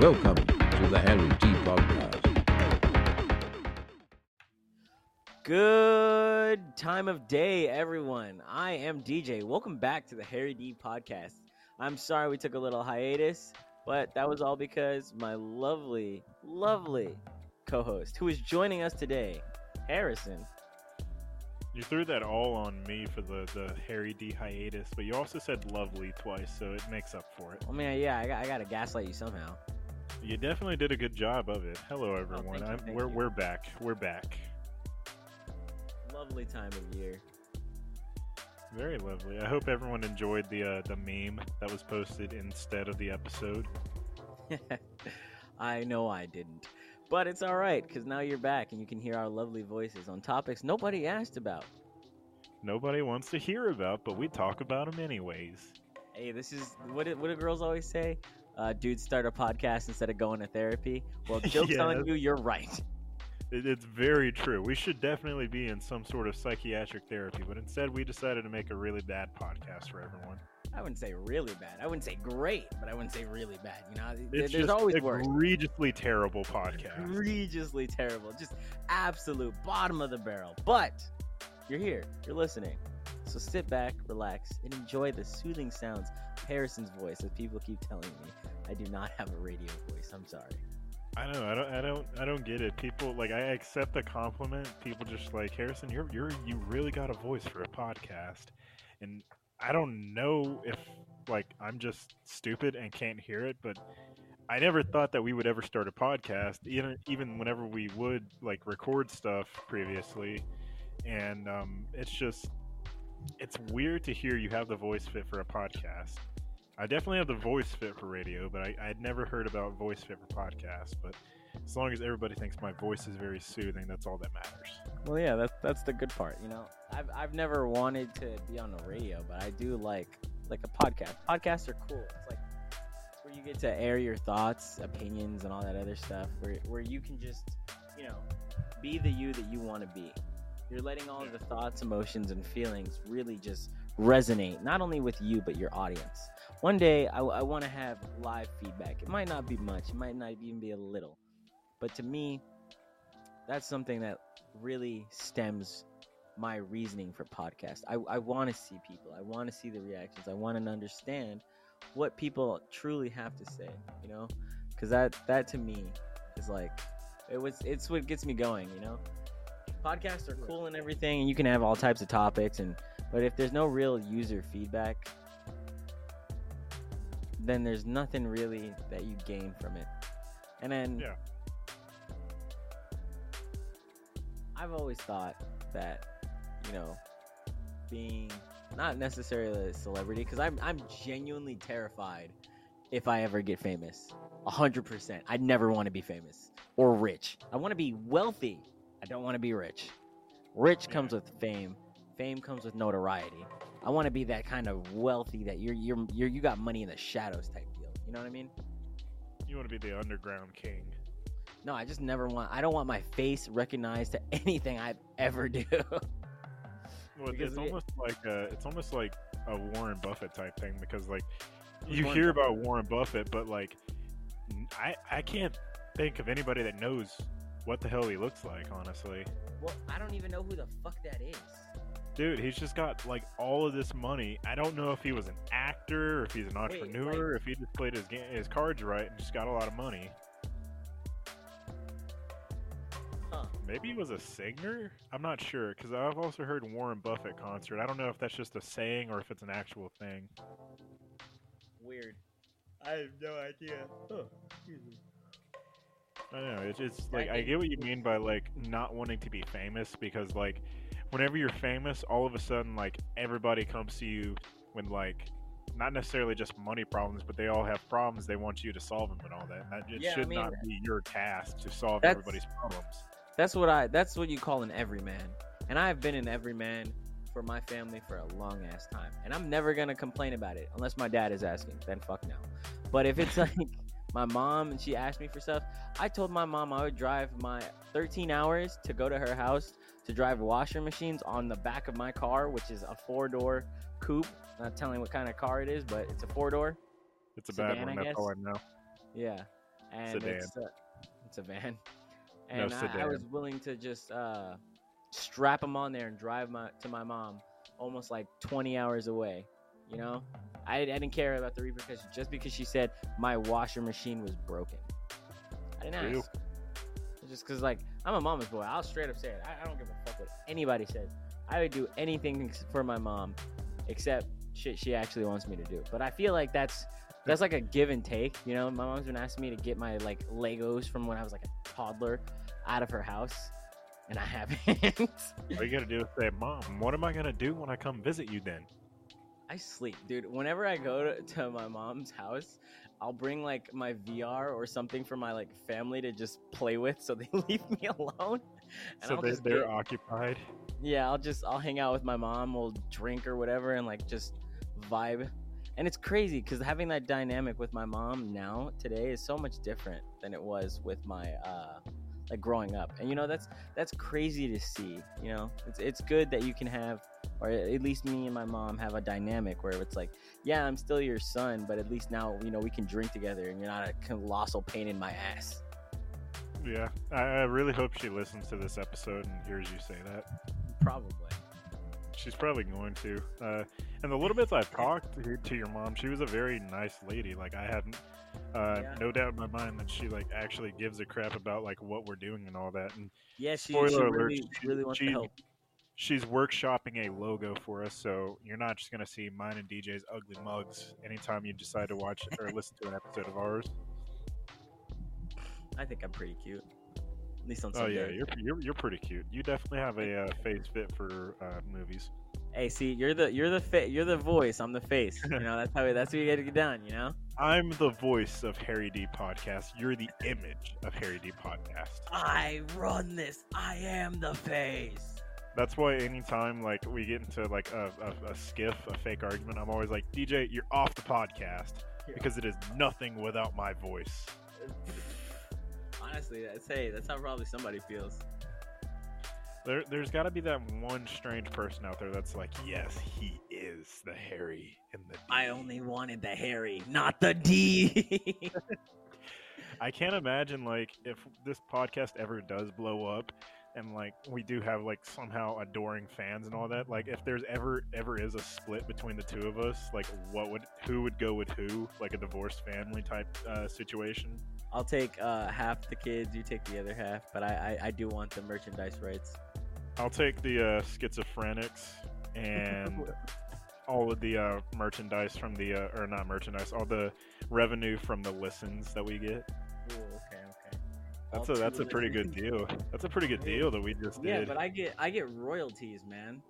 Welcome to the Harry D Podcast. Good time of day, everyone. I am DJ. Welcome back to the Harry D podcast. I'm sorry we took a little hiatus, but that was all because my lovely, lovely co host who is joining us today, Harrison. You threw that all on me for the, the Harry D hiatus, but you also said lovely twice, so it makes up for it. I mean, yeah, I got, I got to gaslight you somehow. You definitely did a good job of it. Hello, everyone. thank you, I'm, we're, you. we're back. We're back. Lovely time of year. Very lovely. I hope everyone enjoyed the uh, the meme that was posted instead of the episode. I know I didn't. But it's all right because now you're back and you can hear our lovely voices on topics nobody asked about. Nobody wants to hear about, but we talk about them anyways. Hey, this is what do, what do girls always say? Uh, dudes start a podcast instead of going to therapy. Well, jokes on you, you're right. It, it's very true. We should definitely be in some sort of psychiatric therapy, but instead we decided to make a really bad podcast for everyone. I wouldn't say really bad. I wouldn't say great, but I wouldn't say really bad. You know, It's there's always worse. egregiously terrible podcast. Egregiously terrible, just absolute bottom of the barrel. But you're here, you're listening. So sit back, relax, and enjoy the soothing sounds of Harrison's voice. As people keep telling me, I do not have a radio voice. I'm sorry. I don't know. I don't. I don't. I don't get it. People like I accept the compliment. People just like Harrison. You're you're you really got a voice for a podcast, and I don't know if like I'm just stupid and can't hear it, but I never thought that we would ever start a podcast. Even even whenever we would like record stuff previously, and um, it's just it's weird to hear you have the voice fit for a podcast. I definitely have the voice fit for radio, but I, I'd never heard about voice fit for podcast. But as long as everybody thinks my voice is very soothing, that's all that matters. Well, yeah, that's that's the good part. You know, I've I've never wanted to be on the radio, but I do like like a podcast. Podcasts are cool. It's like it's where you get to air your thoughts, opinions, and all that other stuff. Where where you can just you know be the you that you want to be. You're letting all the thoughts, emotions, and feelings really just resonate, not only with you but your audience. One day, I, I want to have live feedback. It might not be much. It might not even be a little, but to me, that's something that really stems my reasoning for podcast. I, I want to see people. I want to see the reactions. I want to understand what people truly have to say. You know, because that that to me is like it was. It's what gets me going. You know, podcasts are cool and everything, and you can have all types of topics. And but if there's no real user feedback, then there's nothing really that you gain from it. And then Yeah. I've always thought that, you know, being not necessarily a celebrity, because I'm I'm genuinely terrified if I ever get famous. A hundred percent. I'd never want to be famous or rich. I want to be wealthy. I don't want to be rich. Rich comes with fame. Fame comes with notoriety. I want to be that kind of wealthy that you're you're you're you got money in the shadows type deal. You know what I mean? You want to be the underground king. No, I just never want. I don't want my face recognized to anything I ever do. Well, Because it's it- almost like a, it's almost like a Warren Buffett type thing because like you Warren hear Buffett? about Warren Buffett, but like I I can't think of anybody that knows what the hell he looks like. Honestly, well, I don't even know who the fuck that is. dude, he's just got like all of this money. I don't know if he was an actor, or if he's an Wait, entrepreneur, if he just played his ga- his cards right and just got a lot of money. Maybe he was a singer. I'm not sure because I've also heard Warren Buffett concert. I don't know if that's just a saying or if it's an actual thing. Weird. I have no idea. Oh, excuse me. I don't know. It's, it's I like I get what you mean by like not wanting to be famous because like whenever you're famous, all of a sudden like everybody comes to you when like not necessarily just money problems, but they all have problems. They want you to solve them and all that. And that it Yeah, I should mean, not be your task to solve everybody's problems. That's what I. That's what you call an everyman. And I've been an everyman for my family for a long ass time, and I'm never gonna complain about it unless my dad is asking. Then fuck no. But if it's like my mom and she asked me for stuff, I told my mom I would drive my 13 hours to go to her house to drive washer machines on the back of my car, which is a four door coupe. Not telling what kind of car it is, but it's a four door. It's a bad one. I That's all I know. Yeah, and Sedan. it's uh, it's a van. No And I, I was willing to just uh, strap him on there and drive my to my mom, almost like 20 hours away. You know, I, I didn't care about the repercussions just because she said my washer machine was broken. I didn't ask. Just because, like, I'm a mama's boy. I'll straight up say it. I, I don't give a fuck what anybody says. I would do anything for my mom, except shit she actually wants me to do. But I feel like that's that's like a give and take. You know, my mom's been asking me to get my like Legos from when I was like a toddler out of her house, and I haven't. All you gotta do is say, "Mom, what am I gonna do when I come visit you?" Then I sleep, dude. Whenever I go to, to my mom's house, I'll bring like my VR or something for my like family to just play with, so they leave me alone. And so I'll they, they're get- occupied. yeah, I'll just I'll hang out with my mom, we'll drink or whatever, and like just vibe. And it's crazy because having that dynamic with my mom now today is so much different than it was with my uh like growing up. And you know that's that's crazy to see. You know, it's it's good that you can have, or at least me and my mom have a dynamic where it's like, yeah, I'm still your son, but at least now you know we can drink together, and you're not a colossal pain in my ass. Yeah, I, I really hope she listens to this episode and hears you say that. Probably. She's probably going to. Uh, and the little bits I've talked to, to your mom, she was a very nice lady. Like I had uh, Yeah. no doubt in my mind that she like actually gives a crap about like what we're doing and all that. And Yeah, she, Spoiler she alert, really, she- really wants she- to help. she's workshopping a logo for us, so you're not just gonna see mine and DJ's ugly mugs anytime you decide to watch or listen to an episode of ours. I think I'm pretty cute. At least on Oh yeah, you're you're, you're pretty cute. You definitely have a uh, face fit for uh, movies. Hey, see, you're the you're the fa- you're the voice. I'm the face. You know, that's how we, that's how you get it done. You know. I'm the voice of Harry D podcast. You're the image of Harry D podcast. I run this. I am the face. That's why anytime like we get into like a, a, a skiff, a fake argument, I'm always like, DJ, you're off the podcast because it is nothing without my voice. Honestly, that's hey, that's how probably somebody feels. There, there's got to be that one strange person out there that's like, yes, he is the Harry in the. D." I only wanted the Harry, not the D. I can't imagine like if this podcast ever does blow up, and like we do have like somehow adoring fans and all that. Like if there's ever ever is a split between the two of us, like what would who would go with who? Like a divorced family type uh, situation. I'll take uh, half the kids. You take the other half. But I, I, I do want the merchandise rights. I'll take the uh, schizophrenics and all of the uh, merchandise from the uh, or not merchandise, all the revenue from the listens that we get. Ooh, okay, okay. That's All a that's a pretty good deal. That's a pretty good deal that we just Yeah, did. Yeah, but I get I get royalties, man.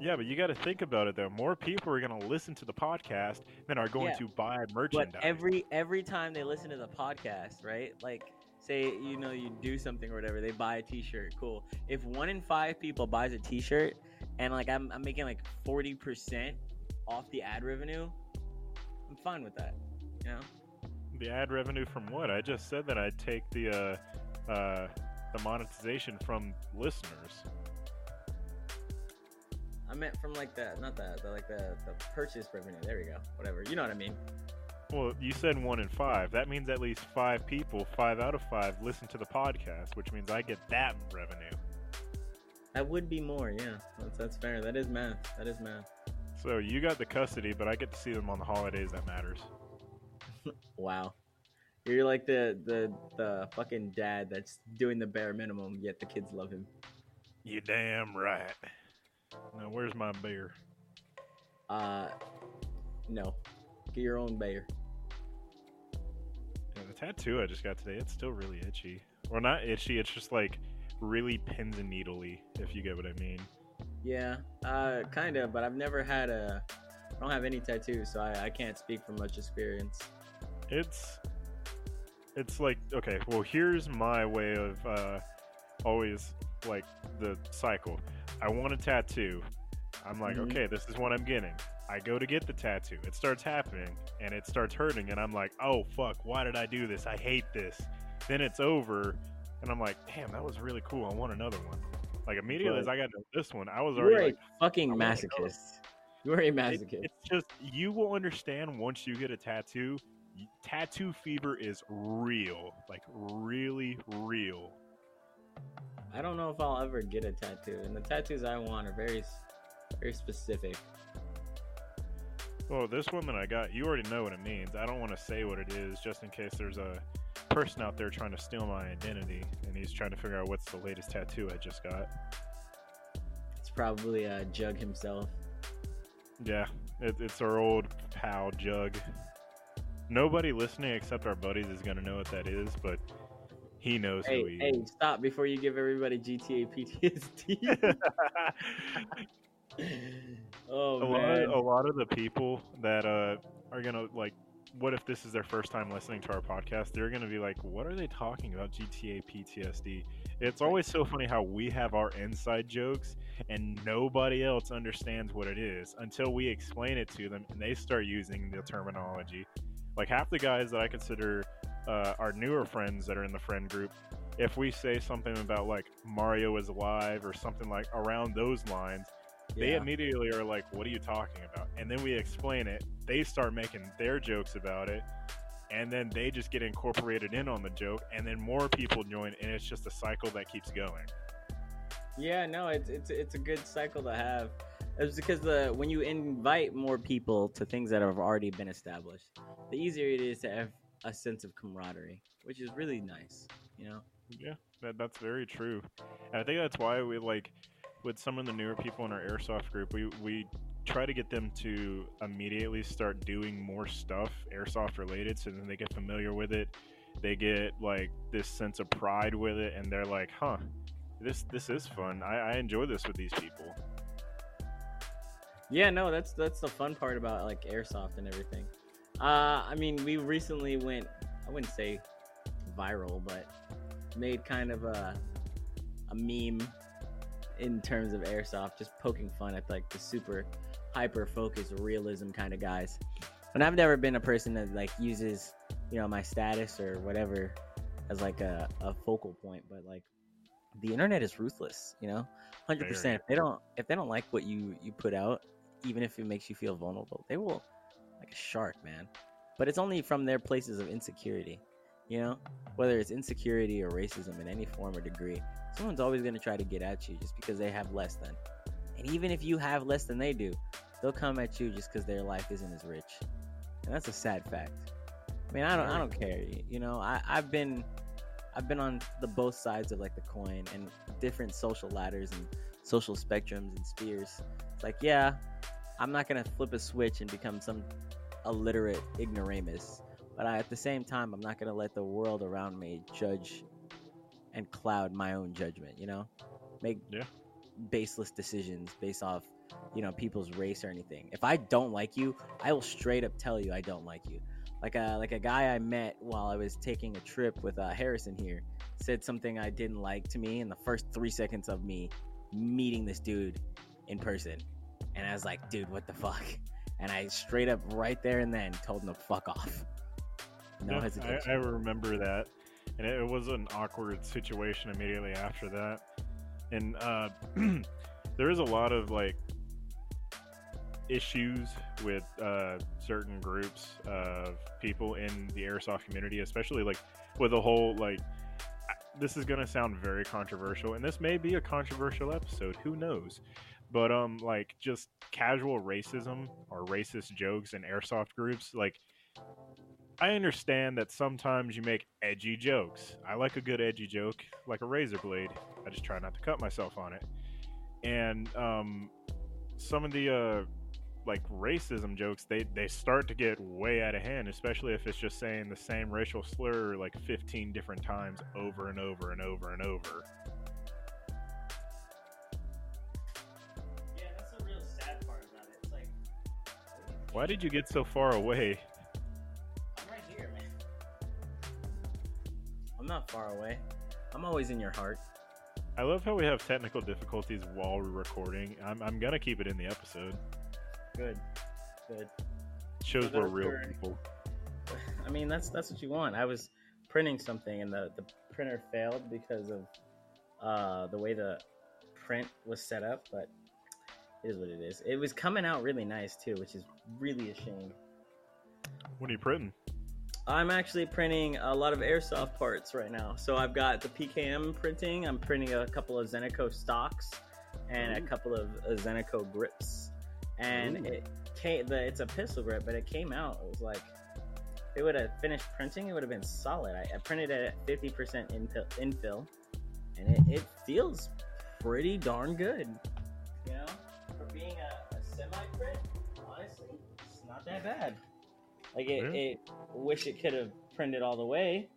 Yeah, but you got to think about it though. More people are going to listen to the podcast than are going Yeah, to buy merchandise. But every every time they listen to the podcast, right? Like say you know you do something or whatever, they buy a t-shirt, cool. If one in 5 people buys a t-shirt and like I'm I'm making like 40% off the ad revenue, I'm fine with that. You know? the ad revenue from what? I just said that I'd take the uh, uh, the monetization from listeners. I meant from like the not the, the like the the purchase revenue. There we go. Whatever. You know what I mean? Well, you said one in five. That means at least five people, five out of five, listen to the podcast, which means I get that revenue. That would be more, yeah. That's that's fair. That is math. That is math. So you got the custody, but I get to see them on the holidays. That matters. Wow. You're like the the the fucking dad that's doing the bare minimum, yet the kids love him. You damn right. Now, where's my beer? Uh, no. Get your own bear. Yeah, the tattoo I just got today, it's still really itchy. Well, not itchy, it's just like really pins and needly, if you get what I mean. Yeah, uh, kind of, but I've never had a. I don't have any tattoos, so I, I can't speak from much experience. It's it's like okay, well here's my way of uh always like the cycle. I want a tattoo. I'm like, Mhm. okay, this is what I'm getting. I go to get the tattoo. It starts happening and it starts hurting and I'm like, "Oh fuck, why did I do this? I hate this." Then it's over and I'm like, "Damn, that was really cool. I want another one." Like immediately as I got this one, I was You're already a like, fucking I wanna go. masochist. You're a It- masochist. it's just you will understand once you get a tattoo. Tattoo fever is real, like really real. I don't know if I'll ever get a tattoo, and the tattoos I want are very, very specific. Well, this one that I got, you already know what it means. I don't want to say what it is, just in case there's a person out there trying to steal my identity, and he's trying to figure out what's the latest tattoo I just got. It's probably a Jug himself. Yeah, it, it's our old pal Jug. Nobody listening except our buddies is gonna know what that is, but he knows who Hey, he hey, is. stop before you give everybody GTA PTSD. oh a lot, man. of, a lot of the people that uh, are gonna like what if this is their first time listening to our podcast they're gonna be like what are they talking about gta ptsd it's always so funny how we have our inside jokes and nobody else understands what it is until we explain it to them and they start using the terminology like half the guys that i consider uh, our newer friends that are in the friend group if we say something about like mario is alive or something like around those lines they immediately are like, "What are you talking about?" And then we explain it. They start making their jokes about it, and then they just get incorporated in on the joke, and then more people join, and it's just a cycle that keeps going. Yeah, no, it's it's it's a good cycle to have. It's because the when you invite more people to things that have already been established, the easier it is to have a sense of camaraderie, which is really nice. You know. Yeah, that, that's very true. And I think that's why we like with some of the newer people in our airsoft group, we we try to get them to immediately start doing more stuff airsoft related, so then they get familiar with it. They get like this sense of pride with it, and they're like, "Huh, this this is fun. I, I enjoy this with these people." Yeah, no, that's that's the fun part about like airsoft and everything. Uh, I mean, we recently went. I wouldn't say viral, but made kind of a a meme in terms of airsoft, just poking fun at like the super hyper focused realism kind of guys. And I've never been a person that like uses you know my status or whatever as like a, a focal point, but like the internet is ruthless, you know, hundred percent. If they don't if they don't like what you you put out, even if it makes you feel vulnerable, they will like a shark, man. But it's only from their places of insecurity, you know, whether it's insecurity or racism in any form or degree. Someone's always going to try to get at you just because they have less than. And even if you have less than they do, they'll come at you just because their life isn't as rich. And that's a sad fact. I mean, I don't, I don't care. You know, I, I've been, I've been on the both sides of like the coin and different social ladders and social spectrums and spheres. It's like, yeah, I'm not gonna flip a switch and become some illiterate ignoramus, but I, at the same time, I'm not gonna let the world around me judge and cloud my own judgment. You know, make Yeah. baseless decisions based off you know people's race or anything. If I don't like you, I will straight up tell you I don't like you. Like a like a guy I met while I was taking a trip with uh, Harrison here said something I didn't like to me in the first three seconds of me meeting this dude in person, and I was like, dude, what the fuck? And I straight up right there and then told him to fuck off. No Yeah, hesitation. I, I remember that, and it, was an awkward situation immediately after that. And uh, there is a lot of like issues with uh, certain groups of people in the airsoft community, especially like with the whole like. This is gonna sound very controversial, and this may be a controversial episode. Who knows? But um, like just casual racism or racist jokes in airsoft groups, like I understand that sometimes you make edgy jokes. I like a good edgy joke, like a razor blade. I just try not to cut myself on it. And um, some of the uh, like racism jokes, they they start to get way out of hand, especially if it's just saying the same racial slur like 15 different times over and over and over and over. Why did you get so far away? I'm right here, man. I'm not far away. I'm always in your heart. I love how we have technical difficulties while we're recording. I'm, I'm gonna keep it in the episode. Good. Good. shows we're real people. I mean, that's that's what you want. I was printing something and the, the printer failed because of uh, the way the print was set up. But It is what it is. It was coming out really nice too, which is really a shame. What are you printing? I'm actually printing a lot of airsoft parts right now. So I've got the PKM printing. I'm printing a couple of Zenitco stocks and a couple of uh, Zenitco grips. And Ooh. it came. The, it's a pistol grip, but it came out. It was like it would have finished printing. It would have been solid. I, I printed it at 50% infill, infill, and it, it feels pretty darn good. You know, a, a semi print, honestly, it's not that bad. Like it, Yeah. it wish it could have printed all the way.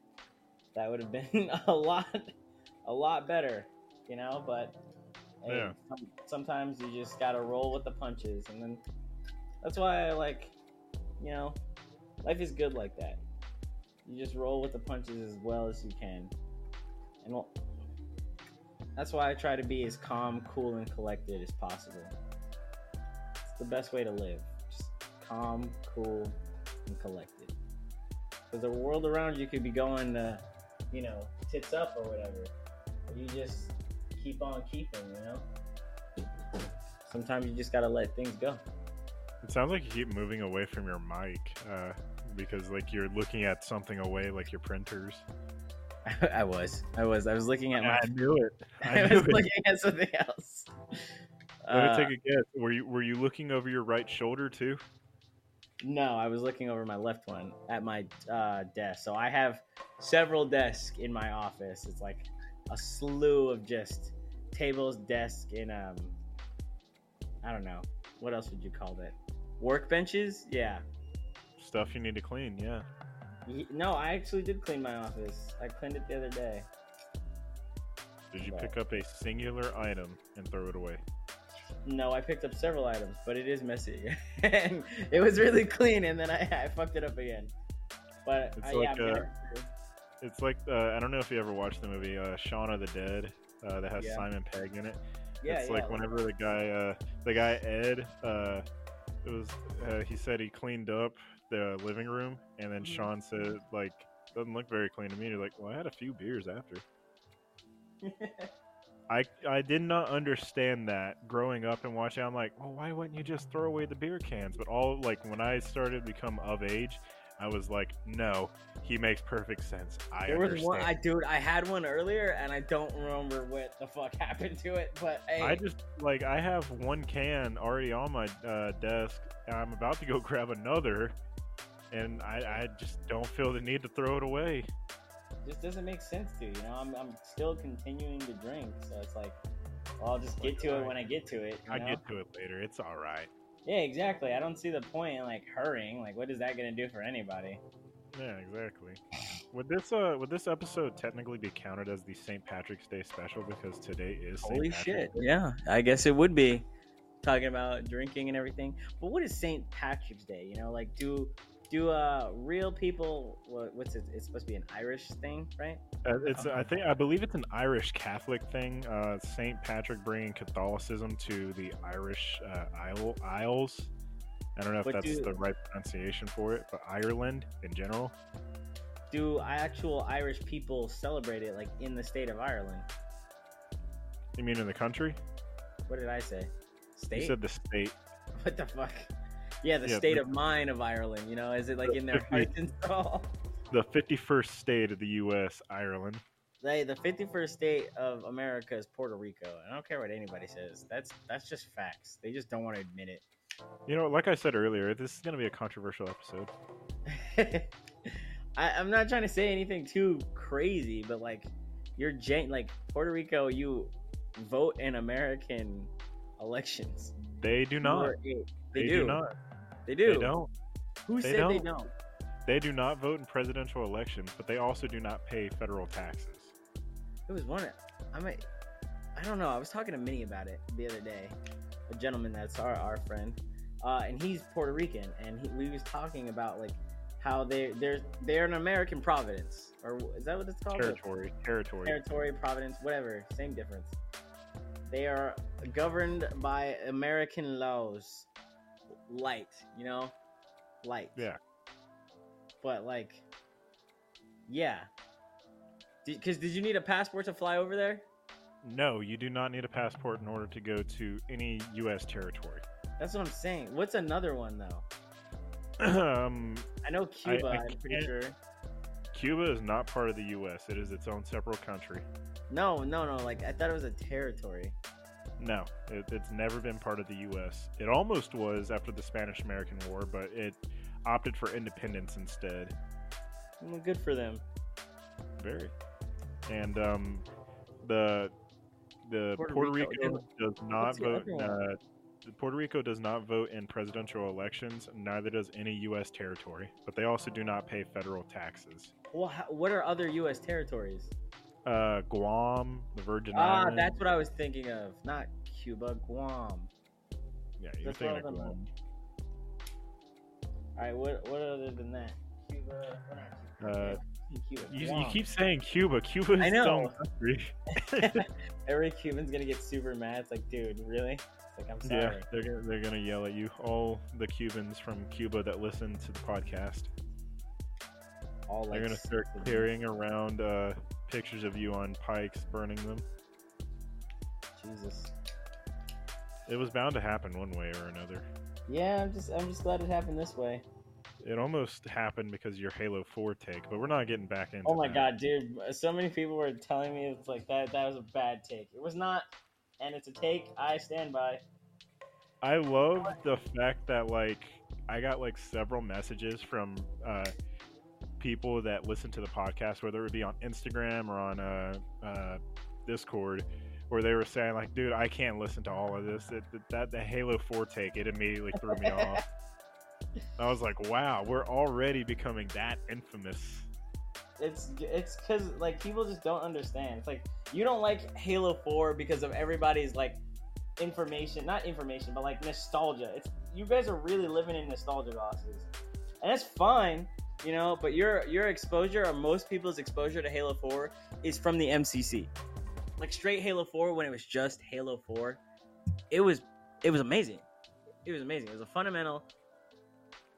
That would have been a lot, a lot better, you know. But Yeah. some, sometimes you just gotta roll with the punches, and then that's why I like, you know, life is good like that. You just roll with the punches as well as you can, and well, that's why I try to be as calm, cool, and collected as possible. The best way to live. Just calm, cool, and collected. Because the world around you could be going to, you know, tits up or whatever. You just keep on keeping, you know? Sometimes you just gotta let things go. It sounds like you keep moving away from your mic uh, because like you're looking at something away, like your printers. I was. I was. I was looking at my. I knew it. I, I knew was it. looking at something else. Let me Uh, take a guess. Were you were you looking over your right shoulder too? No, I was looking over my left one at my uh, desk. So I have several desks in my office. It's like a slew of just tables, desk, and um, I don't know what else would you call that? Workbenches? Yeah. Stuff you need to clean. Yeah. No, I actually did clean my office. I cleaned it the other day. Did you Right. pick up a singular item and throw it away? No, I picked up several items, but it is messy, and it was really clean, and then I, I fucked it up again. But It's I, like, yeah, uh, It's like uh, I don't know if you ever watched the movie uh, Shaun of the Dead uh, that has Yeah. Simon Pegg in it. yeah, it's yeah, like whenever the guy, uh, the guy Ed, uh, it was uh, he said he cleaned up the living room, and then Mhm. Sean said like doesn't look very clean to me. He's like, well, I had a few beers after. I I did not understand that growing up and watching. I'm like, well, why wouldn't you just throw away the beer cans? But all like when I started to become of age, I was like, no, he makes perfect sense. I There was one, I dude, I had one earlier, and I don't remember what the fuck happened to it. But hey, I just like I have one can already on my uh, desk, and I'm about to go grab another, and I, I just don't feel the need to throw it away. It just doesn't make sense to you know. I'm, I'm still continuing to drink, so it's like, well, I'll just get to it when I get to it. I know? get to it later. It's all right. Yeah, exactly. I don't see the point in like hurrying. Like, what is that gonna do for anybody? Yeah, exactly. Would this uh would this episode technically be counted as the St. Patrick's Day special because today is St. Holy Patrick's shit! Day? Yeah, I guess it would be talking about drinking and everything. But what is St. Patrick's Day? You know, like do do uh real people? What, what's it? It's supposed to be an Irish thing, right? Uh, it's I think I believe it's an Irish Catholic thing. Uh, St. Patrick bringing Catholicism to the Irish uh, Isle Isles. I don't know if that's do- the right pronunciation for it, but Ireland in general. Do actual Irish people celebrate it like in the state of Ireland? You mean in the country? What did I say? State? You said the state. what the fuck? Yeah, the Yeah, state of mind of Ireland. You know, is it like in their hearts and soul? The 51st state of the U.S., Ireland. They, the 51st state of America is Puerto Rico. I don't care what anybody says. That's that's just facts. They just don't want to admit it. You know, like I said earlier, this is going to be a controversial episode. I, I'm not trying to say anything too crazy, but like you're gen- like Puerto Rico, you vote in American elections. They do not. They, They, do. do. not. They do. They don't. Who They said they don't. don't? They do not vote in presidential elections, but they also do not pay federal taxes. It was one. I mean, I don't know. I was talking to Minnie about it the other day. A gentleman that's our our friend, uh, and he's Puerto Rican, and he, we was talking about like how they they're they're an American providence, or is that what it's called? Territory. Territory. Territory, providence, whatever, same difference. They are governed by American laws, light, you know, light. Yeah. But like, yeah. Because did, you need a passport to fly over there? no, you do not need a passport in order to go to any U.S. territory. That's what I'm saying. What's another one though? um, I know Cuba. I I, am pretty sure. Cuba is not part of the U.S. It is its own separate country. No, no, no. Like I thought it was a territory. No, it, it's never been part of the U.S. It almost was after the Spanish-American War, but it opted for independence instead. Well, good for them. Very. And um, the the Puerto Puerto, Rico, Rico, does not vote. Uh, Puerto Rico does not vote in presidential elections. Neither does any U.S. territory. But they also do not pay federal taxes. Well, how, what are other U.S. territories? Uh, Guam, the Virgin Ah, Islands. that's what I was thinking of. Not Cuba, Guam. yeah, you're that's thinking of Guam. All right, what what other than that? Cuba. what Uh, Cuba. You, you keep saying Cuba. Cuba is I its own know. country. Every Cuban's gonna get super mad. It's like, dude, really? Like, I'm sorry. Yeah, they're gonna, they're gonna yell at you. All the Cubans from Cuba that listen to the podcast, All they're gonna start carrying around uh, pictures of you on pikes, burning them. Jesus. It was bound to happen one way or another. Yeah, I'm just I'm just glad it happened this way. It almost happened because of your Halo 4 take, but we're not getting back into Oh my that. god, dude! So many people were telling me it's like that. That was a bad take. It was not, and it's a take I stand by. I love the fact that like I got like several messages from uh, people that listen to the podcast, whether it be on Instagram or on uh, uh, Discord, where they were saying like, "Dude, I can't listen to all of this. It, that the Halo Four take it immediately threw me off." I was like, "Wow, we're already becoming that infamous." It's it's because like people just don't understand. It's like you don't like Halo Four because of everybody's like information, not information, but like nostalgia. It's you guys are really living in nostalgia bosses, and that's fine, you know. But your your exposure, or most people's exposure to Halo Four, is from the MCC. Like straight Halo Four, when it was just Halo Four, it was it was amazing. It was amazing. It was a fundamental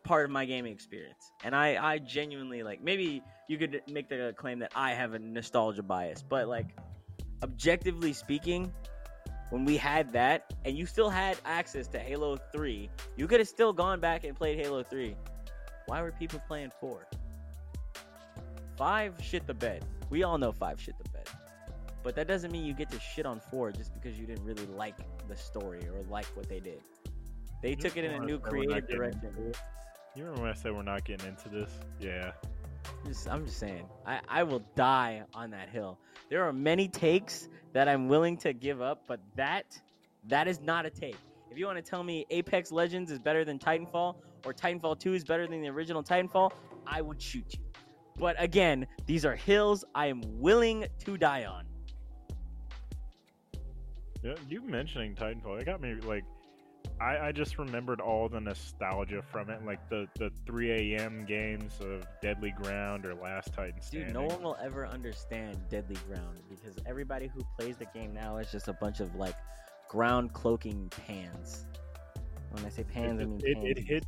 part of my gaming experience, and I I genuinely like maybe you could make the claim that I have a nostalgia bias, but like objectively speaking, when we had that and you still had access to Halo 3, you could have still gone back and played Halo 3. Why were people playing 4? 5 shit the bed. We all know 5 shit the bed. But that doesn't mean you get to shit on 4 just because you didn't really like the story or like what they did. They You took it in a new when I said we're not creative direction. You remember when I said we're not getting into this? Yeah. Just, I'm just saying, I, I will die on that hill. There are many takes that I'm willing to give up, but that that is not a take. If you want to tell me Apex Legends is better than Titanfall or Titanfall 2 is better than the original Titanfall, I would shoot you. But again, these are hills I am willing to die on. Yeah, you mentioning Titanfall, it got me like, I, I just remembered all the nostalgia from it, like the the 3 a.m. games of Deadly Ground or Last Titan Standing. Dude, no one will ever understand Deadly Ground because everybody who plays the game now is just a bunch of like ground cloaking pans. When I say pans, I it, mean it, it hit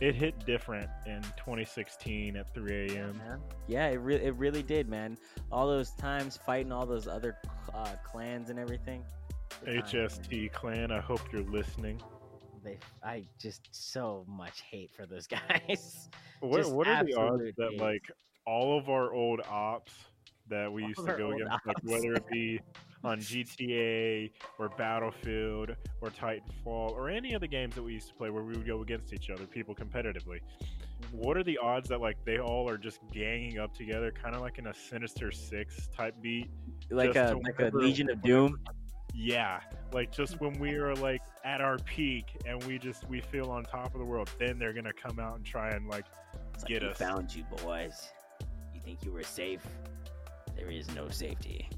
it hit different in 2016 at 3 a.m. Yeah, it really, it really did, man. All those times fighting all those other uh, clans and everything. HST clan, I hope you're listening. They, I just so much hate for those guys. What Just what are the odds absolute that like all of our old ops that we All used to go against, like whether it be on GTA or Battlefield or Titanfall or any of the games that we used to play where we would go against each other, people competitively. What are the odds that like they all are just ganging up together, kind of like in a Sinister Six type beat? like a like a Legion of Doom. Yeah, like just when we are like at our peak and we just we feel on top of the world, then they're gonna come out and try and like It's Get we us. found you, boys. You think you were safe? There is no safety.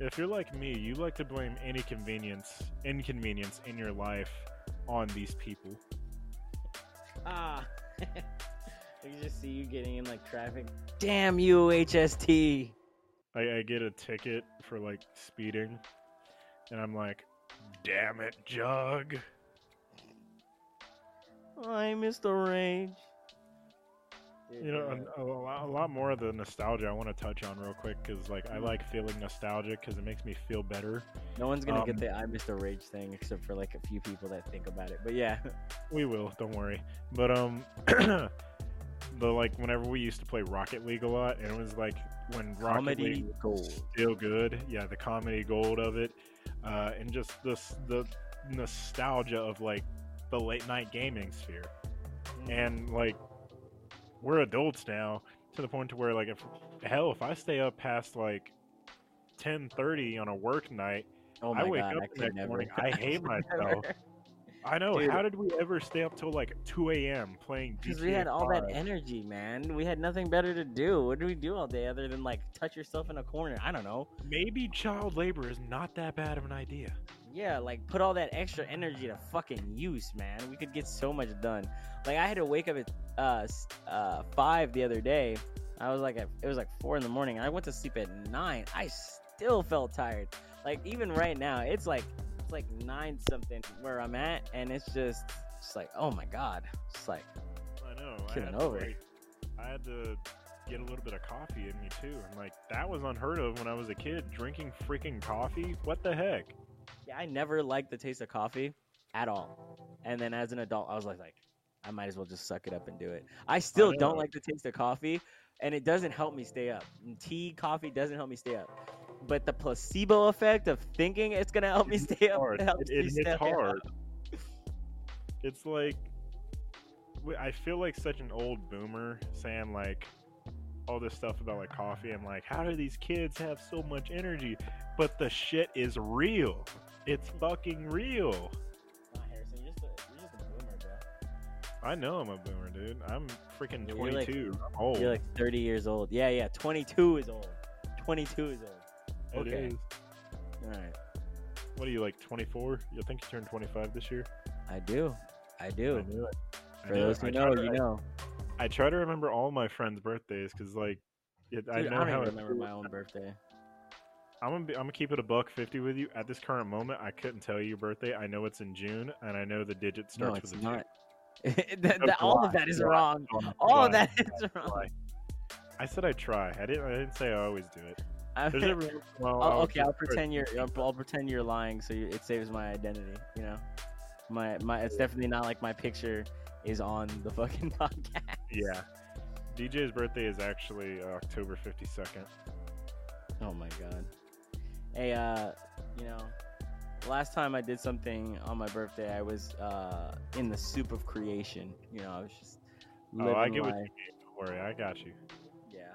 If you're like me, you like to blame any convenience, inconvenience in your life on these people. Ah. I can just see you getting in like traffic. Damn you, HST. I, I get a ticket for like speeding, and I'm like, damn it, Jug. I miss the Rage. You know, a, a, lot, a lot more of the nostalgia I want to touch on real quick because, like, I like feeling nostalgic because it makes me feel better. no one's gonna um, get the I Mr. Rage thing except for like a few people that think about it. But yeah, We will, don't worry. But um, the like whenever we used to play Rocket League a lot, and it was like when Rocket comedy League was gold. still good. Yeah, the comedy gold of it, uh, and just the the nostalgia of like the late night gaming sphere. Mm-hmm. and like we're adults now to the point to where like if hell if i stay up past like 10:30 on a work night oh I wake god, up I the next never. morning, I hate myself. i know Dude. how did we ever stay up till like 2 a.m playing Because we had all that energy, man. We had nothing better to do. What do we do all day other than like touch yourself in a corner? I don't know. maybe child labor is not that bad of an idea Yeah, like put all that extra energy to fucking use, man. We could get so much done. Like I had to wake up at uh uh five the other day. I was like at, it was like four in the morning. I went to sleep at nine. I still felt tired. Like even right now, it's like it's like nine something where I'm at, and it's just it's like oh my god, it's like i know I had, to, over. like, I had to get a little bit of coffee in me too and like that was unheard of when i was a kid drinking freaking coffee what the heck I never liked the taste of coffee at all. And then as an adult, I was like, like, I might as well just suck it up and do it. I still don't like the taste of coffee, and it doesn't help me stay up. Tea, coffee doesn't help me stay up. But the placebo effect of thinking it's gonna help me stay up It, me it stay hits up. hard. It's like I feel like such an old boomer saying like all this stuff about like coffee. I'm like, how do these kids have so much energy? But the shit is real. It's fucking real. Nah, Harrison, you're just a, you're just a boomer, bro. I know I'm a boomer, dude. I'm freaking Yeah, you're like- 22. I'm old. You're like 30 years old. Yeah, yeah. 22 is old. 22 is old. Okay. is. All right. What are you like 24? I think you turned 25 this year. I do. I do. I knew it. I For knew those who I know, you know. I try to remember all my friends' birthdays because, like, it, I Dude, know I don't how even remember my own birthday. I'm gonna be, I'm gonna keep it a buck fifty with you. At this current moment, I couldn't tell you your birthday. I know it's in June, and I know the digit starts No, with a two. not. That- that- all of that is July. wrong. All of that is wrong. July. I said I try. I didn't. I didn't say I always do it. I- every once in a while Oh, okay, I'll pretend you're. I'll, I'll pretend you're lying, so you, it saves my identity. You know, my my. It's definitely not like my picture is on the fucking podcast. Yeah. DJ's birthday is actually uh, October fifty second. Oh my god. Hey, uh, you know, last time I did something on my birthday, I was uh in the soup of creation. You know, I was just living Oh, I get what you mean. Don't worry, I got you. Yeah.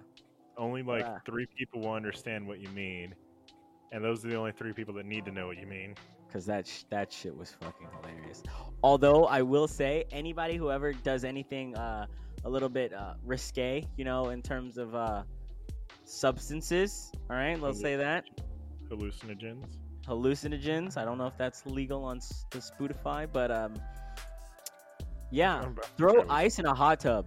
Only like Ah. three people will understand what you mean, and those are the only three people that need to know what you mean. Cause that sh- that shit was fucking hilarious. Although I will say, anybody who ever does anything uh, a little bit uh, risque, you know, in terms of uh, substances, all right, let's say that Hallucinogens. hallucinogens. I don't know if that's legal on S- the Spotify, but um, yeah, I'm about to throw ice in a hot tub.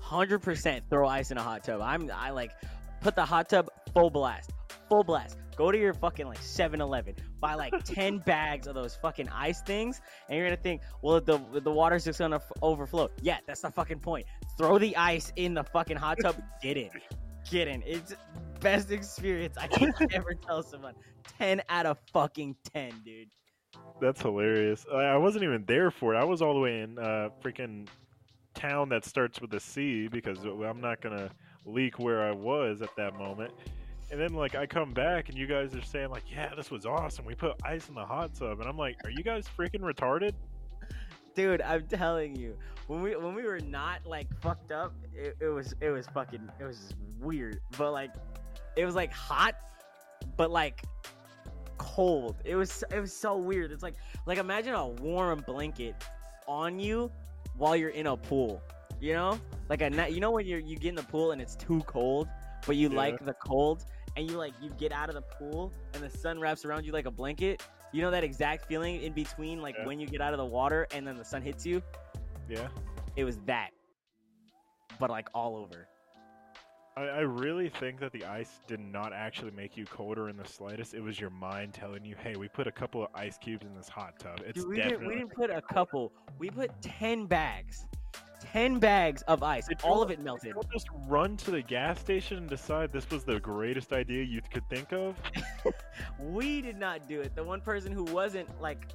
Hundred percent, throw ice in a hot tub. I'm I like put the hot tub full blast, full blast. Go to your fucking like 7-Eleven, buy like ten bags of those fucking ice things, and you're gonna think, well, the the water's just gonna f- overflow. Yeah, that's the fucking point. Throw the ice in the fucking hot tub. Get in, get in. It's best experience I can ever tell someone. Ten out of fucking ten, dude. That's hilarious. I, I wasn't even there for it. I was all the way in uh, freaking town that starts with a C because I'm not gonna leak where I was at that moment. And then like I come back and you guys are saying like, yeah, this was awesome. We put ice in the hot tub, and I'm like, are you guys freaking retarded? Dude i'm telling you. When we when we were not like fucked up it, it was it was fucking it was weird. But like it was like hot but like cold. It was it was so weird. It's like like imagine a warm blanket on you while you're in a pool you know? Like a night you know when you're you get in the pool and it's too cold but you Yeah. like the cold? And you like you get out of the pool and the sun wraps around you like a blanket you know that exact feeling in between like Yeah. when you get out of the water and then the sun hits you Yeah. it was that but like all over I, I really think that the ice did not actually make you colder in the slightest. It was your mind telling you, "Hey, we put a couple of ice cubes in this hot tub. It's Dude, we, definitely." didn't, we didn't put a couple we put 10 bags ten bags of ice. Did All you- of it melted. Just run to the gas station and decide this was the greatest idea you could think of. We did not do it. The one person who wasn't like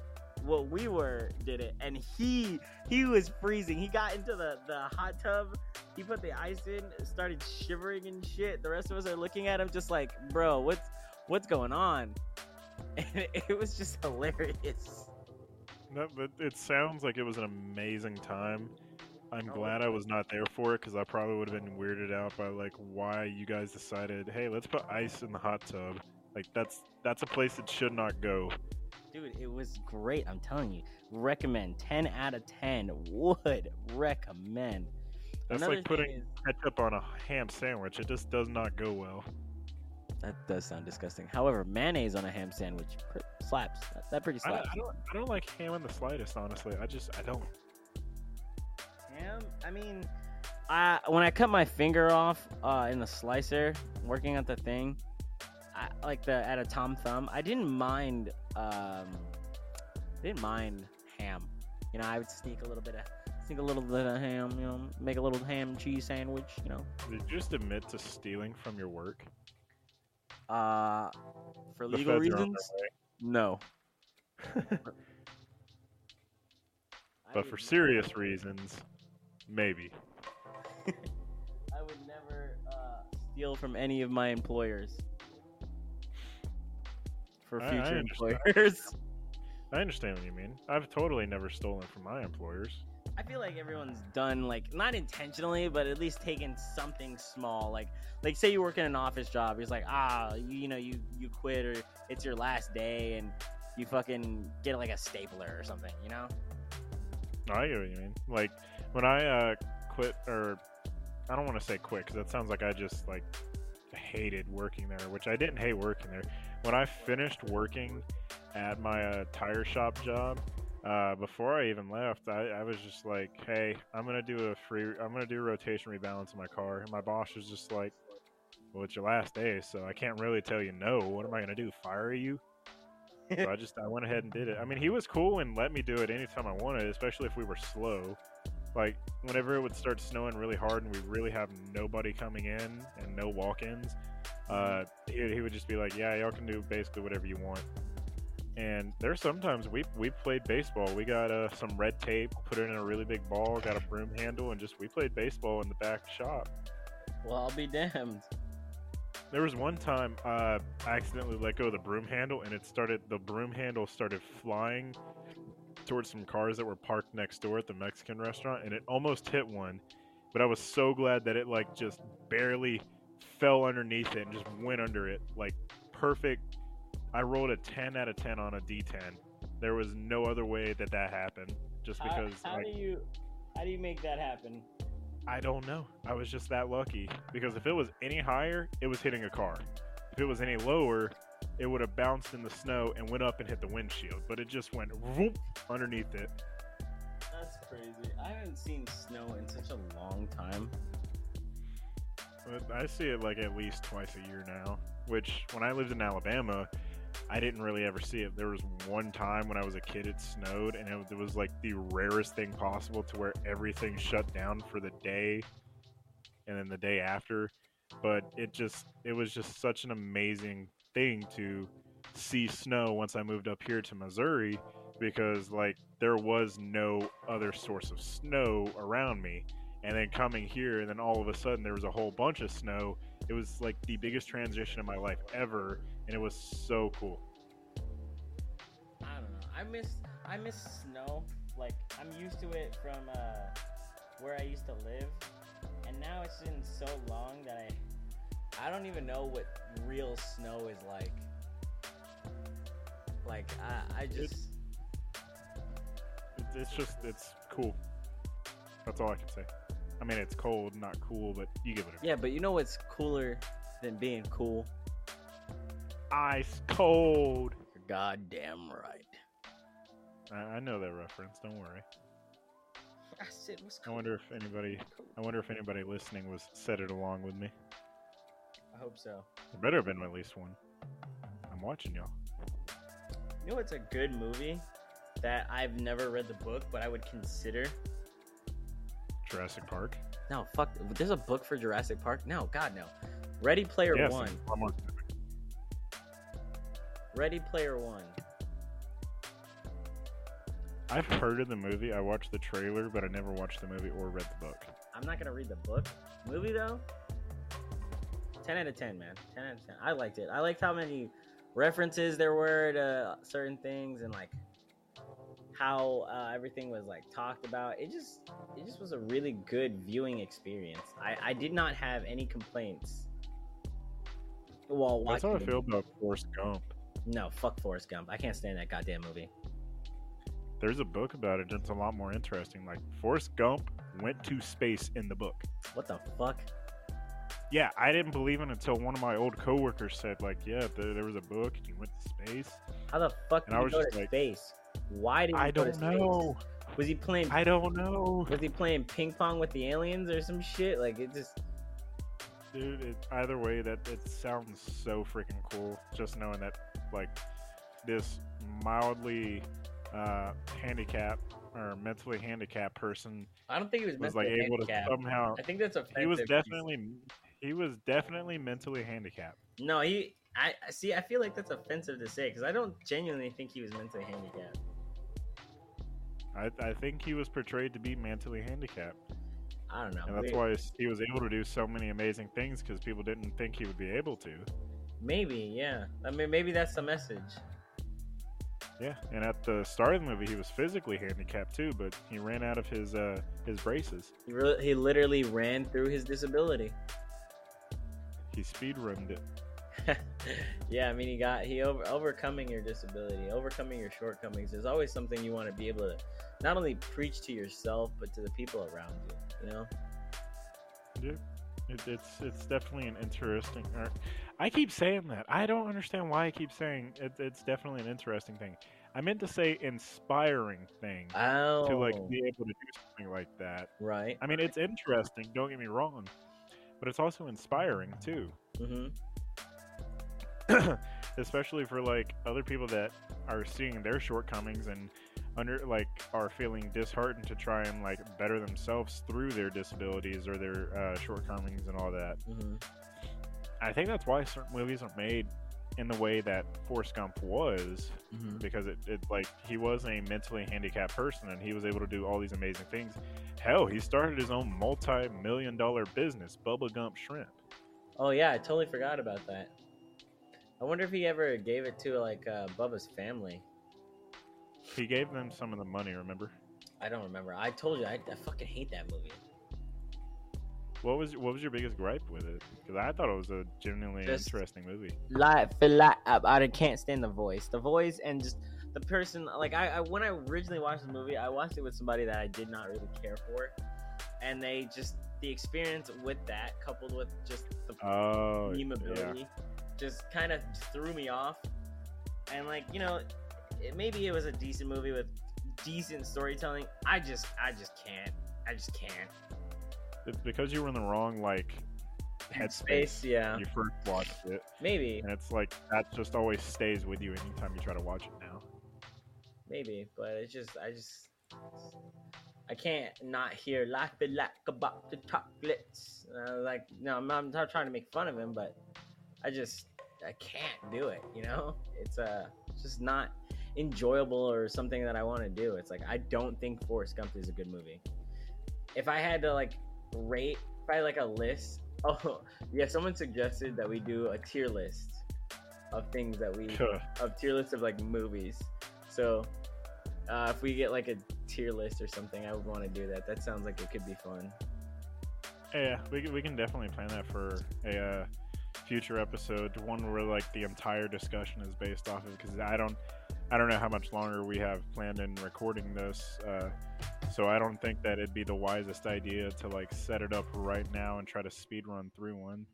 what we were did it, and he he was freezing. He got into the the hot tub. He put the ice in, started shivering and shit. The rest of us are looking at him just like, bro, what's what's going on? And it was just hilarious. No, but it sounds like it was an amazing time. I'm glad I was not there for it because I probably would have been weirded out by like why you guys decided, hey, let's put ice in the hot tub. Like that's that's a place that should not go. Dude, it was great. I'm telling you. Recommend. 10 out of 10. Would recommend. That's Another like putting is- ketchup on a ham sandwich. It just does not go well. that does sound disgusting. However, mayonnaise on a ham sandwich pr- slaps. That, that pretty I, slaps. I don't I don't like ham in the slightest, honestly. I just I don't. I mean, I when I cut my finger off uh, in the slicer, working at the thing, I, like the at a Tom Thumb, I didn't mind. Um, didn't mind ham. You know, I would sneak a little bit of sneak a little bit of ham. You know, make a little ham cheese sandwich. You know, Did you just admit to stealing from your work? uh, for The legal feds are on their reasons. No. But for serious reasons, maybe. I would never uh, steal from any of my employers. For I- I future understand. employers. I understand what you mean. I've totally never stolen from my employers. I feel like everyone's done like not intentionally, but at least taken something small. Like like say you work in an office job, it's like ah you, you know you you quit or it's your last day and you fucking get like a stapler or something, you know? No, I get what you mean. Like when I uh, quit, or I don't want to say quit because that sounds like I just like hated working there, which I didn't hate working there. When I finished working at my uh, tire shop job, uh, before I even left, I, I was just like, "Hey, I'm gonna do a free, I'm gonna do a rotation rebalance in my car." And my boss was just like, "Well, it's your last day, so I can't really tell you no. What am I gonna do? Fire you?" so I just I went ahead and did it. I mean, he was cool and let me do it anytime I wanted, especially if we were slow. Like whenever it would start snowing really hard and we really have nobody coming in and no walk-ins, uh, he, he would just be like, "Yeah, y'all can do basically whatever you want." And there's sometimes we we played baseball. We got uh, some red tape, put it in a really big ball, got a broom handle, and just we played baseball in the back shop. Well, I'll be damned. There was one time uh, I accidentally let go of the broom handle, and it started. The broom handle started flying towards some cars that were parked next door at the Mexican restaurant, and it almost hit one. But I was so glad that it like just barely fell underneath it and just went under it, like perfect. I rolled a 10 out of 10 on a D10. There was no other way that that happened, just How, because how like, do you how do you make that happen? I don't know. I was just that lucky because if it was any higher, it was hitting a car. If it was any lower, it would have bounced in the snow and went up and hit the windshield. But it just went whoop underneath it. That's crazy. I haven't seen snow in such a long time. I see it like at least twice a year now. Which when I lived in Alabama, I didn't really ever see it. There was one time when I was a kid, it snowed, and it it was like the rarest thing possible to where everything shut down for the day, and then the day after. But it just it was just such an amazing thing to see snow once I moved up here to Missouri because like there was no other source of snow around me. And then coming here, and then all of a sudden there was a whole bunch of snow. It was like the biggest transition in my life ever, and it was so cool. I don't know. I miss I miss snow. Like I'm used to it from uh, where I used to live, and now it's been so long that I I don't even know what real snow is like. Like I I just It- It's just it's cool. That's all I can say. I mean, it's cold, not cool, but you give it. I yeah. But you know what's cooler than being cool? Ice cold. You're goddamn right. I, I know that reference. Don't worry. I said what's I wonder if anybody. I wonder if anybody listening was said it along with me. I hope so. There better have been at least one. I'm watching y'all. You know what's a good movie that I've never read the book, but I would consider Jurassic Park. No, fuck. There's a book for Jurassic Park. No, God, no. Ready Player Yes, One. a lot more- Ready Player One. I've heard of the movie. I watched the trailer, but I never watched the movie or read the book. I'm not gonna read the book. Movie though, ten out of ten, man. Ten out of ten. I liked it. I liked how many references there were to certain things and like how uh, everything was like talked about. It just, it just was a really good viewing experience. I, I did not have any complaints while watching. That's how I feel about Forrest Gump. No, fuck Forrest Gump. I can't stand that goddamn movie. There's a book about it. It's a lot more interesting. Like Forrest Gump went to space in the book. What the fuck? Yeah, I didn't believe it until one of my old coworkers said, like, yeah, there, there was a book and he went to space. How the fuck And did I he was go just to like- space? Why did he I go don't space? know. Was he playing I don't know. Was he playing ping pong with the aliens or some shit? Like it just Dude, it, either way, that it sounds so freaking cool. Just knowing that, like, this mildly uh, handicapped or mentally handicapped person I don't think he was, was like able to somehow. I think that's offensive. He was definitely, he was definitely mentally handicapped. no. He I see. I feel like that's offensive to say because I don't genuinely think he was mentally handicapped. I, I think he was portrayed to be mentally handicapped, I don't know. and that's Maybe- why he was able to do so many amazing things because people didn't think he would be able to. Maybe yeah. I mean maybe that's the message. Yeah, and at the start of the movie, he was physically handicapped too, but he ran out of his uh, his braces. He really, he literally ran through his disability. He speed runed it. yeah, I mean, he got he over overcoming your disability, overcoming your shortcomings is always something you want to be able to not only preach to yourself but to the people around you. You know. It, it's it's definitely an interesting. Or, I keep saying that. I don't understand why I keep saying it, it's definitely an interesting thing. I meant to say inspiring thing Oh. to like oh. be able to do something like that. right. I mean, it's interesting. Don't get me wrong, but it's also inspiring too. Mm-hmm. especially for like other people that are seeing their shortcomings and under like are feeling disheartened to try and like better themselves through their disabilities or their uh, shortcomings and all that. Mm-hmm. I think that's why certain movies are made in the way that Forrest Gump was Mm-hmm. because it, it like he was a mentally handicapped person and he was able to do all these amazing things. Hell, he started his own multi-million dollar business, Bubba Gump Shrimp. Oh yeah, I totally forgot about that. I wonder if he ever gave it to like uh, Bubba's family. He gave them some of the money, remember? I don't remember. I told you I, I fucking hate that movie. What was what was your biggest gripe with it? Because I thought it was a genuinely Just- interesting movie. Like feel like I, I can't stand the voice, the voice, and just the person. Like I, I when I originally watched the movie, I watched it with somebody that I did not really care for, and they just the experience with that coupled with just the Oh, yeah. just kind of threw me off. And like you know, it, maybe it was a decent movie with decent storytelling. I just I just can't. I just can't. It's because you were in the wrong like headspace Space, yeah, when you first watched it, maybe, and it's like that just always stays with you anytime you try to watch it now. maybe, but it's just I just I can't not hear laugh it like about the chocolates. Uh, like no, I'm, I'm not trying to make fun of him, but I just I can't do it. You know, it's uh just not enjoyable or something that I want to do. It's like I don't think Forrest Gump is a good movie. If I had to like rate, had like a list, oh yeah, someone suggested that we do a tier list of things that we of tier list of like movies. So uh, if we get like a tier list or something, I would want to do that. That sounds like it could be fun. yeah, we can, we can definitely plan that for a uh, future episode, one where like the entire discussion is based off of. Because I don't I don't know how much longer we have planned in recording this. Uh, so I don't think that it'd be the wisest idea to like set it up right now and try to speed run through one.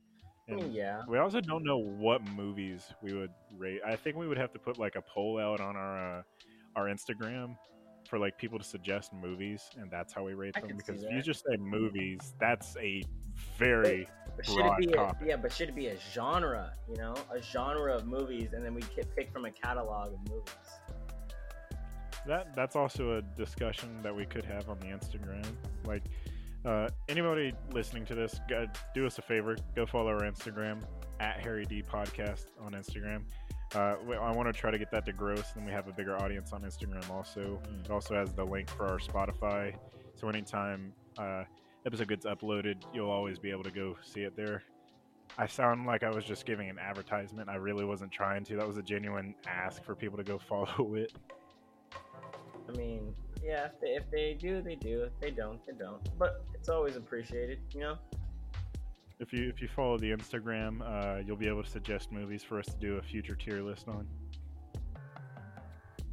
I And yeah, We also don't know what movies we would rate. I think we would have to put like a poll out on our uh, our Instagram for like people to suggest movies, and that's how we rate I them. Because if you just say movies, that's a very but should broad it be a, yeah, but should it be a genre? You know, a genre of movies, and then we pick from a catalog of movies. that that's also a discussion that we could have on the Instagram. Like Uh, anybody listening to this, go, do us a favor. Go follow our Instagram at Harry D Podcast on Instagram. Uh, I want to try to get that to grow so then we have a bigger audience on Instagram also. Mm. It also has the link for our Spotify. So anytime uh, episode gets uploaded, you'll always be able to go see it there. I sound like I was just giving an advertisement. I really wasn't trying to. That was a genuine ask for people to go follow it. I mean, yeah, if they, if they do, they do. If they don't, they don't. But it's always appreciated, you know. If you if you follow the Instagram, uh, you'll be able to suggest movies for us to do a future tier list on.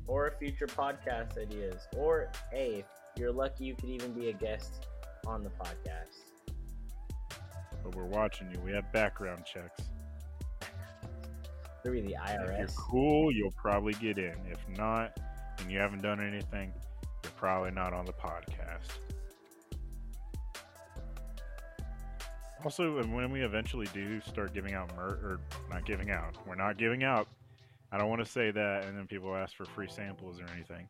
Or future podcast ideas. Or hey, if you're lucky, you could even be a guest on the podcast. But we're watching you. We have background checks. Through the IRS. If you're cool, you'll probably get in. If not, and you haven't done anything, you're probably not on the podcast. Also, when we eventually do start giving out mer or not giving out, we're not giving out. I don't want to say that, and then people ask for free samples or anything.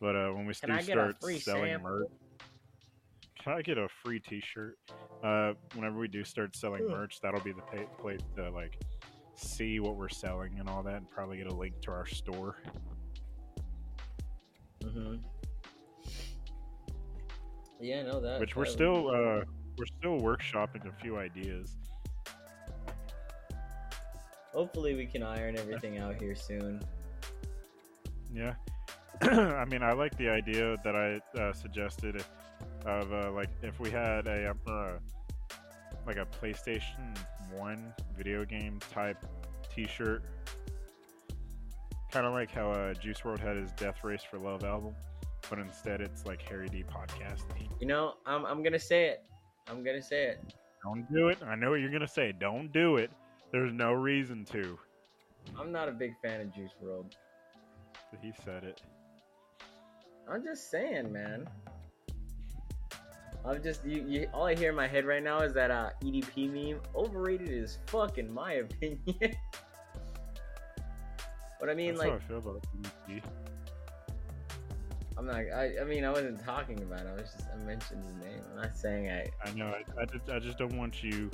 But uh, when we Can do I get a start free selling sample? merch, can I get a free T-shirt? Uh, whenever we do start selling Ugh. merch, that'll be the pa- place to like see what we're selling and all that, and probably get a link to our store. hmm Yeah, no, that. which we're would still uh, we're still workshopping a few ideas. Hopefully, we can iron everything out here soon. Yeah, I mean, I like the idea that I uh, suggested of uh, like if we had a um, uh, like a PlayStation One video game type T-shirt, kind of like how uh, Juice WRLD had his Death Race for Love album, but instead it's like Harry D podcast. You know, I'm I'm gonna say it. I'm gonna say it. Don't do it. I know what you're gonna say. Don't do it. There's no reason to. I'm not a big fan of Juice WRLD. But he said it. I'm just saying, man. I'm just you, you. All I hear in my head right now is that uh, EDP meme. Overrated is fuck, in my opinion. but I mean, That's how I like, feel about EDP. I'm not. I, I mean, I wasn't talking about. it. I was just. I mentioned his name. I'm not saying I I know. I, I, just, I just don't want you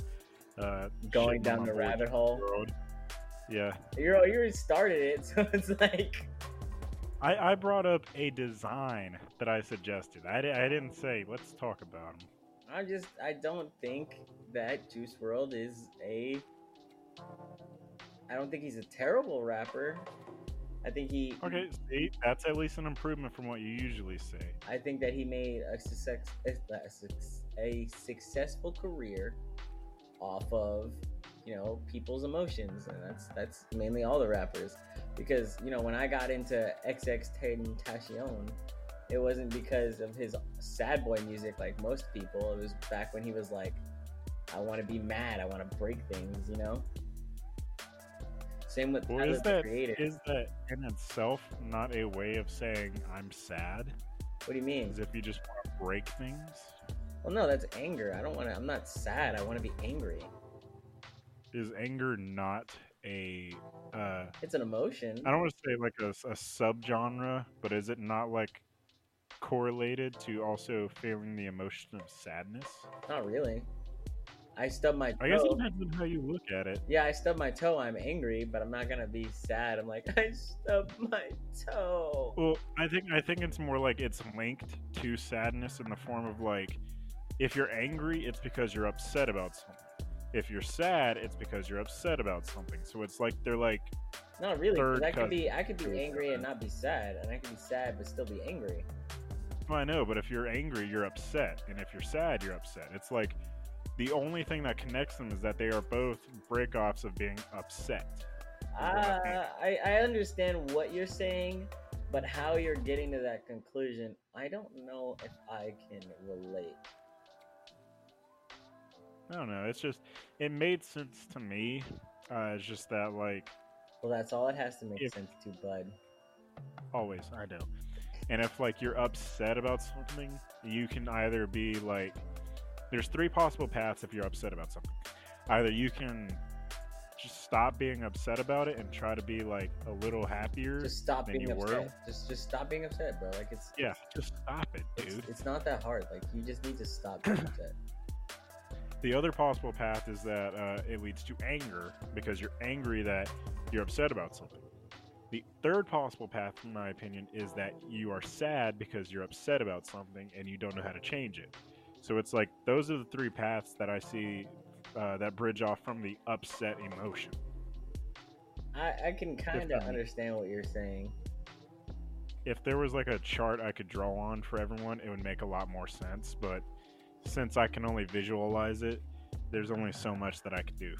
uh, going down the rabbit hole. WRLD. Yeah, You're you already started it, so it's like I, I brought up a design that I suggested. I, I didn't say let's talk about him. I just I don't think that Juice WRLD is a. I don't think he's a terrible rapper. I think he. Okay, see, that's at least an improvement from what you usually say. I think that he made a success a, a successful career off of you know people's emotions, and that's that's mainly all the rappers. Because you know when I got into XX Tentacion, it wasn't because of his sad boy music like most people. It was back when he was like, I want to be mad, I want to break things, you know. Same with Well, is that is that in itself not a way of saying I'm sad? what do you mean? As if you just want to break things? Well, no, that's anger. I don't want to. I'm not sad. I want to be angry. Is anger not a uh, It's an emotion. I don't want to say like a, a subgenre, but is it not like correlated to also feeling the emotion of sadness? Not really. I stubbed my toe. I guess it depends on how you look at it. Yeah, I stubbed my toe. I'm angry, but I'm not gonna be sad. I'm like, I stubbed my toe. Well, I think I think it's more like it's linked to sadness in the form of like, if you're angry, it's because you're upset about something. If you're sad, it's because you're upset about something. So it's like they're like, Not really. Third I could be, I could be angry and not be sad, and I could be sad but still be angry. well, I know, but if you're angry, you're upset, and if you're sad, you're upset. It's like the only thing that connects them is that they are both breakoffs of being upset. Uh, I, I understand what you're saying, but how you're getting to that conclusion, I don't know if I can relate. I don't know. It's just it made sense to me. Uh, it's just that like Well, that's all it has to make If- sense to, bud. always I know. And if like you're upset about something, you can either be like there's three possible paths if you're upset about something. Either you can just stop being upset about it and try to be like a little happier. Just stop being you were. upset. Just just stop being upset, bro. Like it's yeah, just stop it, it's, dude. it's not that hard. Like you just need to stop being upset. The other possible path is that uh, it leads to anger because you're angry that you're upset about something. The third possible path, in my opinion, is that you are sad because you're upset about something and you don't know how to change it. So it's like those are the three paths that I see uh, that bridge off from the upset emotion. I I can kind of understand what you're saying. If there was like a chart I could draw on for everyone, it would make a lot more sense. But since I can only visualize it, there's only so much that I could do.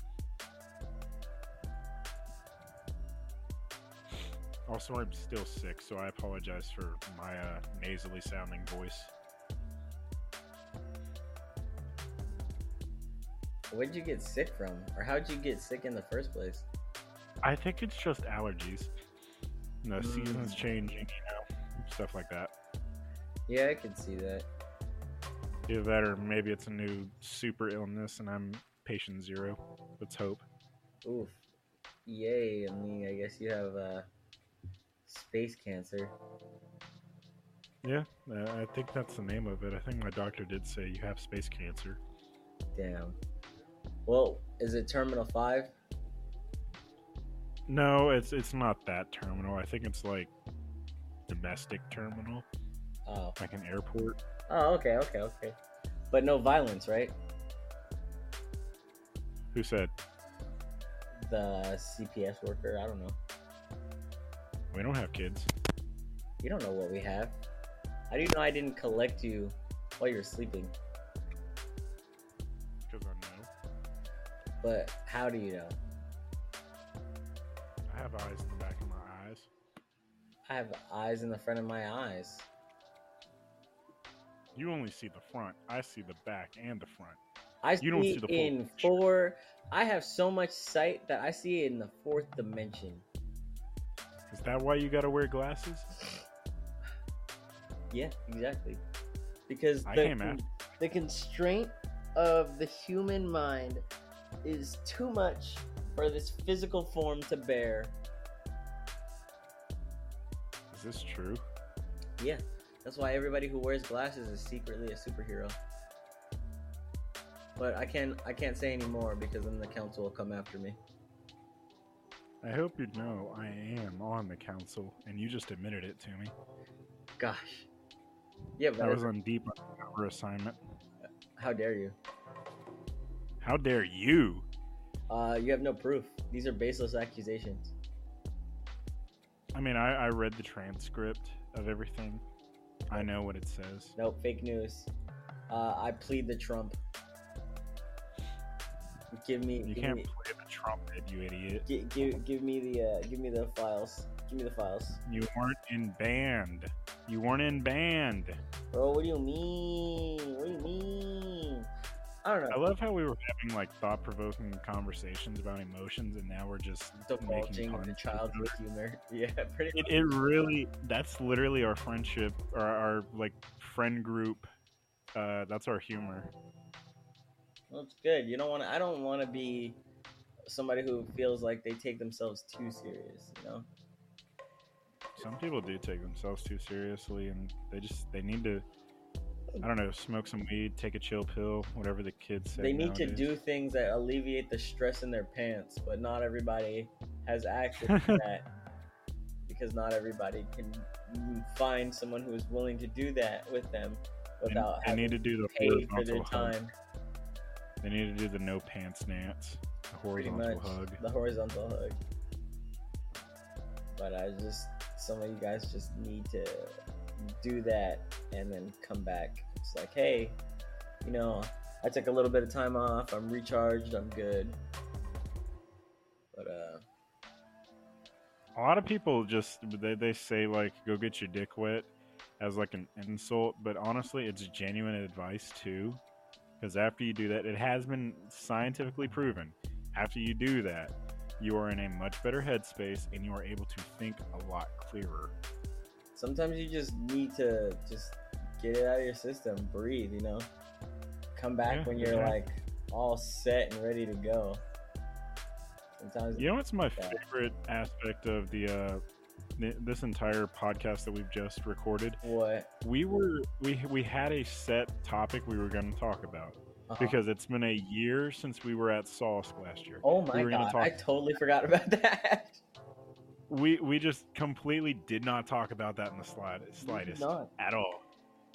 Also, I'm still sick, so I apologize for my uh, nasally sounding voice. Where'd you get sick from, or how'd you get sick in the first place? I think it's just allergies. The Mm. seasons changing, you know, stuff like that. Yeah, I can see that. Either that, or maybe it's a new super illness, and I'm patient zero. Let's hope. Oof. Yay! I mean, I guess you have uh, space cancer. Yeah, uh, I think that's the name of it. I think my doctor did say you have space cancer. Damn. Well, is it terminal five? No, it's it's not that terminal. I think it's like domestic terminal, Oh. like an airport. Oh, okay, okay, okay. But no violence, right? Who said The CPS worker. I don't know. we don't have kids? You don't know what we have. How do you know I didn't collect you while you were sleeping? But how do you know? I have eyes in the back of my eyes. I have eyes in the front of my eyes. You only see the front. I see the back and the front. I You don't see see the in picture. four. I have so much sight that I see it in the fourth dimension. Is that why you gotta wear glasses? Yeah, exactly. Because the, the constraint of the human mind is too much for this physical form to bear. Is this true? Yeah, that's why everybody who wears glasses is secretly a superhero. But I can't I can't say anymore because then the council will come after me. I hope you know I am on the council, and you just admitted it to me. Gosh. Yeah, but I was on deep undercover assignment. how dare you? How dare you? Uh, you have no proof. These are baseless accusations. I mean, I, I read the transcript of everything. I know what it says. Nope, fake news. Uh, I plead the Trump. Give me, You give can't me, play the trumpet, you idiot. gi- give, give me the, uh, give me the files. Give me the files, You weren't in band. You weren't in band. bro. What do you mean? What do you mean? I don't know. I love how we were having like thought-provoking conversations about emotions, and now we're just puns. the childhood humor. Yeah, pretty It, it really that's literally our friendship or our like friend group. Uh, that's our humor. Well, it's good. You don't want to. I don't want to be somebody who feels like they take themselves too serious. You know. Some people do take themselves too seriously, and they just they need to. I don't know, smoke some weed, take a chill pill, whatever the kids say. they need to do things that alleviate the stress in their pants, but not everybody has access to that because not everybody can find someone who is willing to do that with them They- without they, having need to do the paid for their horizontal hug. time. They need to do the no pants dance, the horizontal much hug. the horizontal hug. But I just some of you guys just need to do that and then come back. It's like, hey, you know, I took a little bit of time off. I'm recharged. I'm good. But uh, A lot of people just they, they say like go get your dick wet as like an insult, but honestly, it's genuine advice too. Because after you do that, it has been scientifically proven. After you do that, you are in a much better headspace and you are able to think a lot clearer. Sometimes you just need to just get it out of your system, breathe. You know, come back Yeah, when you're exactly. like all set and ready to go. Sometimes You know what's my Yeah. favorite aspect of the uh, this entire podcast that we've just recorded? what? We were we we had a set topic we were going to talk about Uh-huh. because it's been a year since we were at Sauce last year. Oh my we god, I totally forgot about that. We we just completely did not talk about that in the slide, slightest at all.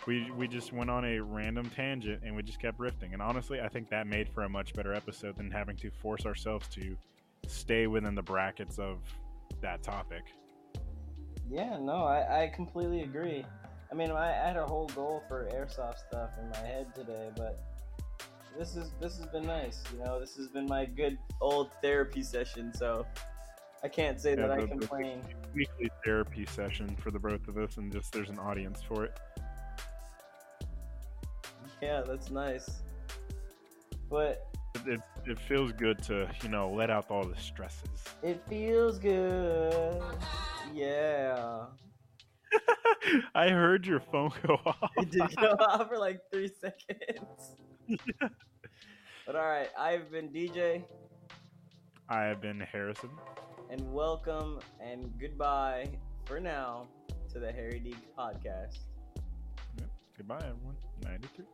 We we just went on a random tangent and we just kept riffing. And honestly, I think that made for a much better episode than having to force ourselves to stay within the brackets of that topic. Yeah, no, I, I completely agree. I mean, I had a whole goal for airsoft stuff in my head today, but this is this has been nice. You know, this has been my good old therapy session, so I can't say Yeah, that I the- the- complain. Weekly therapy session for the both of us, and just there's an audience for it. Yeah, that's nice. But It, it, it feels good to you know let out all the stresses. it feels good. Yeah. I heard your phone go off. It did go off for like three seconds. But alright, I've been DJ, I have been Harrison. And welcome and goodbye for now to the Harry D podcast. Goodbye, everyone. 93.